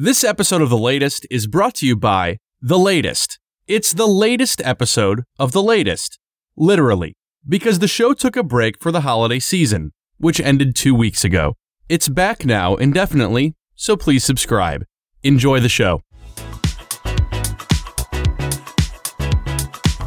This episode of The Latest is brought to you by The Latest. It's the latest episode of The Latest. Literally. Because the show took a break for the holiday season, which ended two weeks ago. It's back now indefinitely, so please subscribe. Enjoy the show.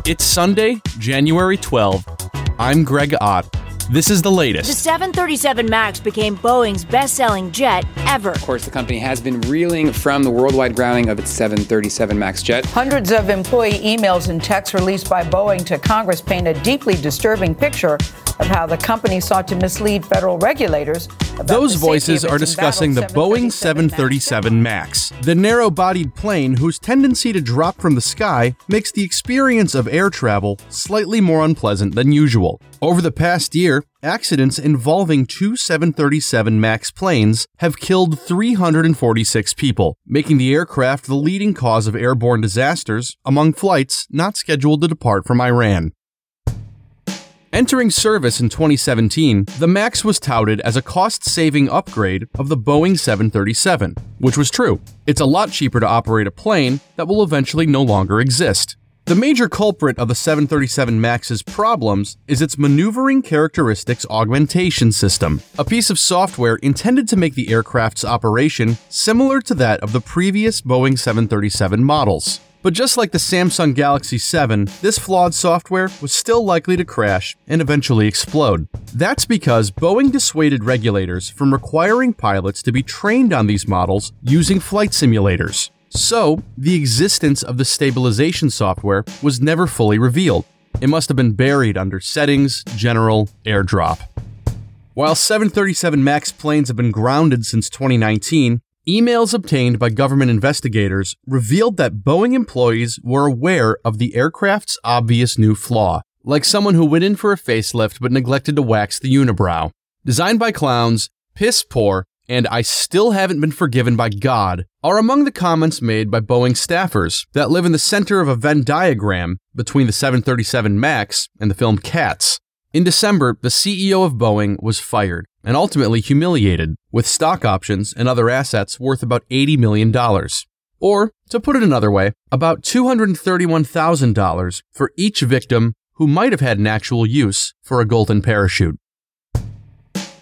It's Sunday, January 12th. I'm Greg Ott. This is the latest. The 737 MAX became Boeing's best selling jet ever. Of course, the company has been reeling from the worldwide grounding of its 737 MAX jet. Hundreds of employee emails and texts released by Boeing to Congress paint a deeply disturbing picture of how the company sought to mislead federal regulators. about Those voices are discussing the Boeing 737 MAX, the narrow bodied plane whose tendency to drop from the sky makes the experience of air travel slightly more unpleasant than usual. Over the past year, accidents involving two 737 MAX planes have killed 346 people, making the aircraft the leading cause of airborne disasters among flights not scheduled to depart from Iran. Entering service in 2017, the MAX was touted as a cost saving upgrade of the Boeing 737, which was true. It's a lot cheaper to operate a plane that will eventually no longer exist. The major culprit of the 737 MAX's problems is its maneuvering characteristics augmentation system, a piece of software intended to make the aircraft's operation similar to that of the previous Boeing 737 models. But just like the Samsung Galaxy 7, this flawed software was still likely to crash and eventually explode. That's because Boeing dissuaded regulators from requiring pilots to be trained on these models using flight simulators. So, the existence of the stabilization software was never fully revealed. It must have been buried under Settings, General, AirDrop. While 737 MAX planes have been grounded since 2019, emails obtained by government investigators revealed that Boeing employees were aware of the aircraft's obvious new flaw, like someone who went in for a facelift but neglected to wax the unibrow. Designed by clowns, piss poor, and I still haven't been forgiven by God are among the comments made by Boeing staffers that live in the center of a Venn diagram between the 737 MAX and the film Cats. In December, the CEO of Boeing was fired and ultimately humiliated, with stock options and other assets worth about $80 million. Or, to put it another way, about $231,000 for each victim who might have had an actual use for a golden parachute.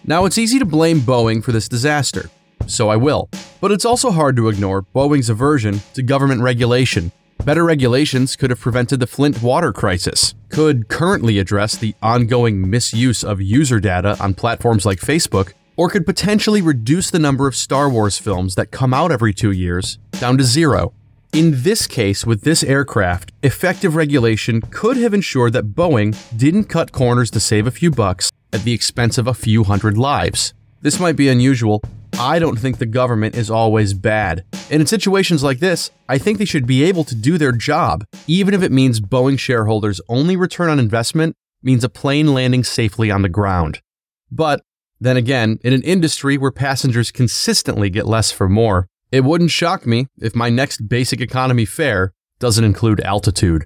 Now, it's easy to blame Boeing for this disaster, so I will. But it's also hard to ignore Boeing's aversion to government regulation. Better regulations could have prevented the Flint water crisis, could currently address the ongoing misuse of user data on platforms like Facebook, or could potentially reduce the number of Star Wars films that come out every two years down to zero. In this case, with this aircraft, effective regulation could have ensured that Boeing didn't cut corners to save a few bucks at the expense of a few hundred lives. This might be unusual. I don't think the government is always bad. And in situations like this, I think they should be able to do their job, even if it means Boeing shareholders' only return on investment means a plane landing safely on the ground. But then again, in an industry where passengers consistently get less for more, it wouldn't shock me if my next basic economy fare doesn't include altitude.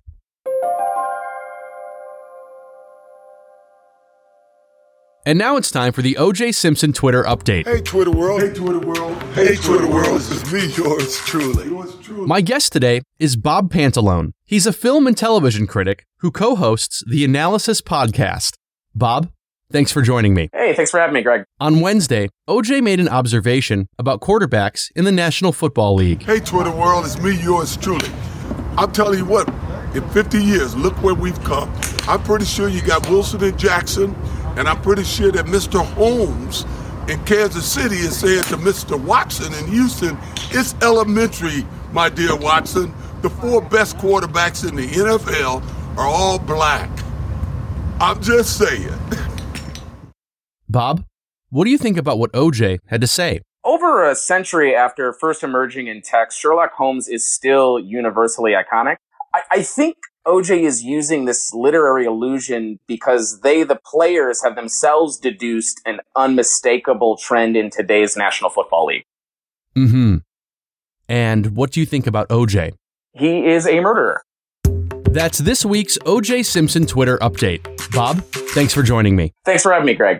And now it's time for the OJ Simpson Twitter update. Hey Twitter world. Hey Twitter world. Hey Twitter world. This is me, yours truly. Yours truly. My guest today is Bob Pantalone. He's a film and television critic who co hosts the Analysis podcast. Bob, thanks for joining me. Hey, thanks for having me, Greg. On Wednesday, OJ made an observation about quarterbacks in the National Football League. Hey Twitter world. It's me, yours truly. I'm telling you what. In 50 years, look where we've come. I'm pretty sure you got Wilson and Jackson, and I'm pretty sure that Mr. Holmes in Kansas City is saying to Mr. Watson in Houston, it's elementary, my dear Watson. The four best quarterbacks in the NFL are all black. I'm just saying. Bob, what do you think about what OJ had to say? Over a century after first emerging in text, Sherlock Holmes is still universally iconic. I, I think OJ is using this literary illusion because they, the players, have themselves deduced an unmistakable trend in today's National Football League. Mm hmm. And what do you think about OJ? He is a murderer. That's this week's OJ Simpson Twitter update. Bob, thanks for joining me. Thanks for having me, Greg.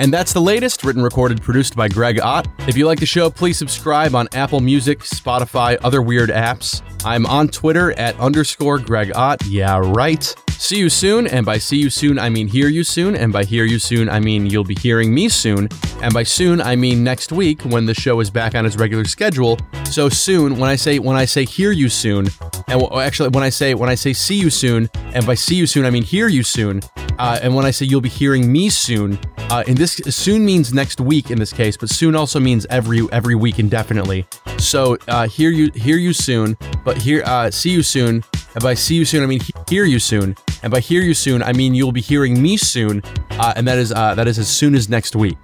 And that's the latest, written, recorded, produced by Greg Ott. If you like the show, please subscribe on Apple Music, Spotify, other weird apps. I'm on Twitter at underscore Greg Ott. Yeah, right. See you soon, and by see you soon, I mean hear you soon, and by hear you soon, I mean you'll be hearing me soon, and by soon, I mean next week when the show is back on its regular schedule. So soon, when I say when I say hear you soon, and w- actually when I say when I say see you soon, and by see you soon, I mean hear you soon, uh, and when I say you'll be hearing me soon, uh, and this soon means next week in this case, but soon also means every every week indefinitely. So uh, hear you hear you soon, but here uh, see you soon, and by see you soon I mean he- hear you soon, and by hear you soon I mean you'll be hearing me soon, uh, and that is uh, that is as soon as next week.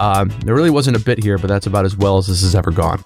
Um, there really wasn't a bit here, but that's about as well as this has ever gone.